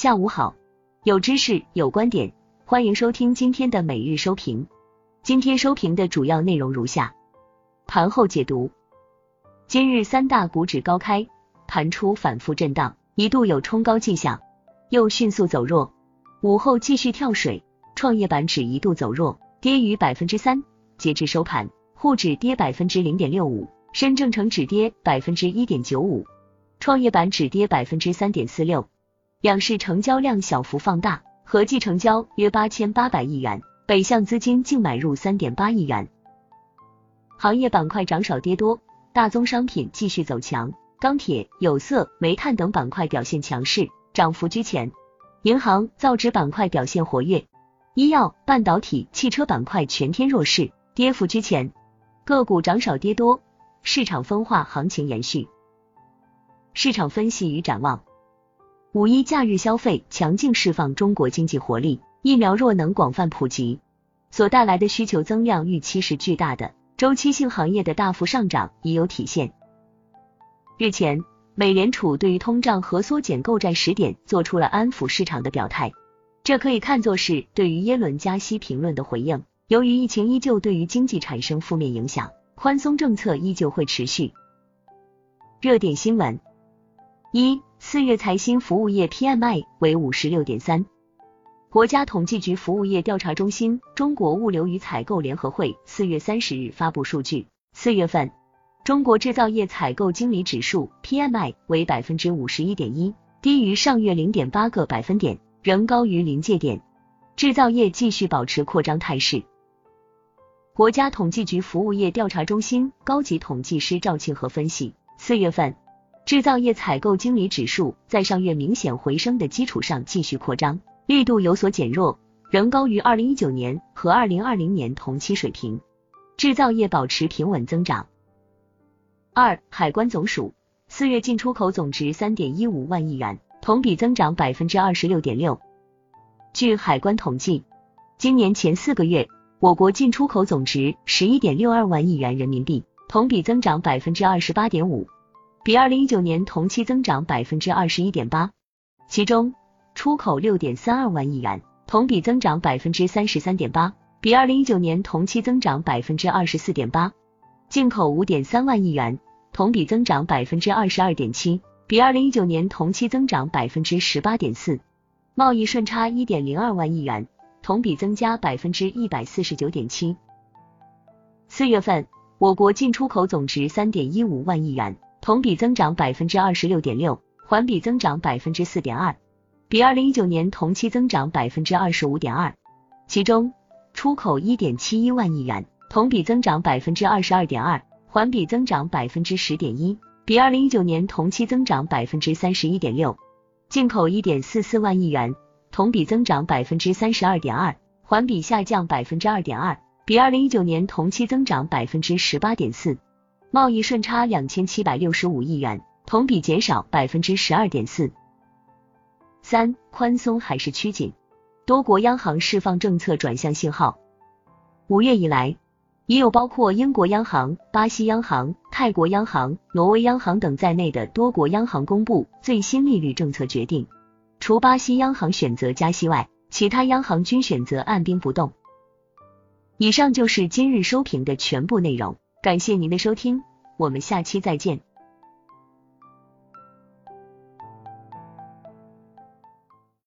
下午好，有知识有观点，欢迎收听今天的每日收评。今天收评的主要内容如下：盘后解读。今日三大股指高开，盘出反复震荡，一度有冲高迹象，又迅速走弱，午后继续跳水，创业板指一度走弱，跌逾百分之三，截至收盘，沪指跌百分之零点六五，深证成指跌百分之一点九五，创业板指跌百分之三点四六。两市成交量小幅放大，合计成交约八千八百亿元，北向资金净买入三点八亿元。行业板块涨少跌多，大宗商品继续走强，钢铁、有色、煤炭等板块表现强势，涨幅居前。银行、造纸板块表现活跃，医药、半导体、汽车板块全天弱势，跌幅居前。个股涨少跌多，市场分化行情延续。市场分析与展望。五一假日消费强劲释放中国经济活力，疫苗若能广泛普及，所带来的需求增量预期是巨大的，周期性行业的大幅上涨已有体现。日前，美联储对于通胀和缩减购债时点做出了安抚市场的表态，这可以看作是对于耶伦加息评论的回应。由于疫情依旧对于经济产生负面影响，宽松政策依旧会持续。热点新闻一。四月财新服务业 PMI 为五十六点三。国家统计局服务业调查中心中国物流与采购联合会四月三十日发布数据，四月份中国制造业采购经理指数 PMI 为百分之五十一点一，低于上月零点八个百分点，仍高于临界点。制造业继续保持扩张态势。国家统计局服务业调查中心高级统计师赵庆和分析，四月份。制造业采购经理指数在上月明显回升的基础上继续扩张，力度有所减弱，仍高于二零一九年和二零二零年同期水平。制造业保持平稳增长。二、海关总署四月进出口总值三点一五万亿元，同比增长百分之二十六点六。据海关统计，今年前四个月，我国进出口总值十一点六二万亿元人民币，同比增长百分之二十八点五。比二零一九年同期增长百分之二十一点八，其中出口六点三二万亿元，同比增长百分之三十三点八，比二零一九年同期增长百分之二十四点八；进口五点三万亿元，同比增长百分之二十二点七，比二零一九年同期增长百分之十八点四；贸易顺差一点零二万亿元，同比增加百分之一百四十九点七。四月份，我国进出口总值三点一五万亿元。同比增长百分之二十六点六，环比增长百分之四点二，比二零一九年同期增长百分之二十五点二。其中，出口一点七一万亿元，同比增长百分之二十二点二，环比增长百分之十点一，比二零一九年同期增长百分之三十一点六。进口一点四四万亿元，同比增长百分之三十二点二，环比下降百分之二点二，比二零一九年同期增长百分之十八点四。贸易顺差两千七百六十五亿元，同比减少百分之十二点四。三、宽松还是趋紧？多国央行释放政策转向信号。五月以来，已有包括英国央行、巴西央行、泰国央行、挪威央行等在内的多国央行公布最新利率政策决定。除巴西央行选择加息外，其他央行均选择按兵不动。以上就是今日收评的全部内容。感谢您的收听，我们下期再见。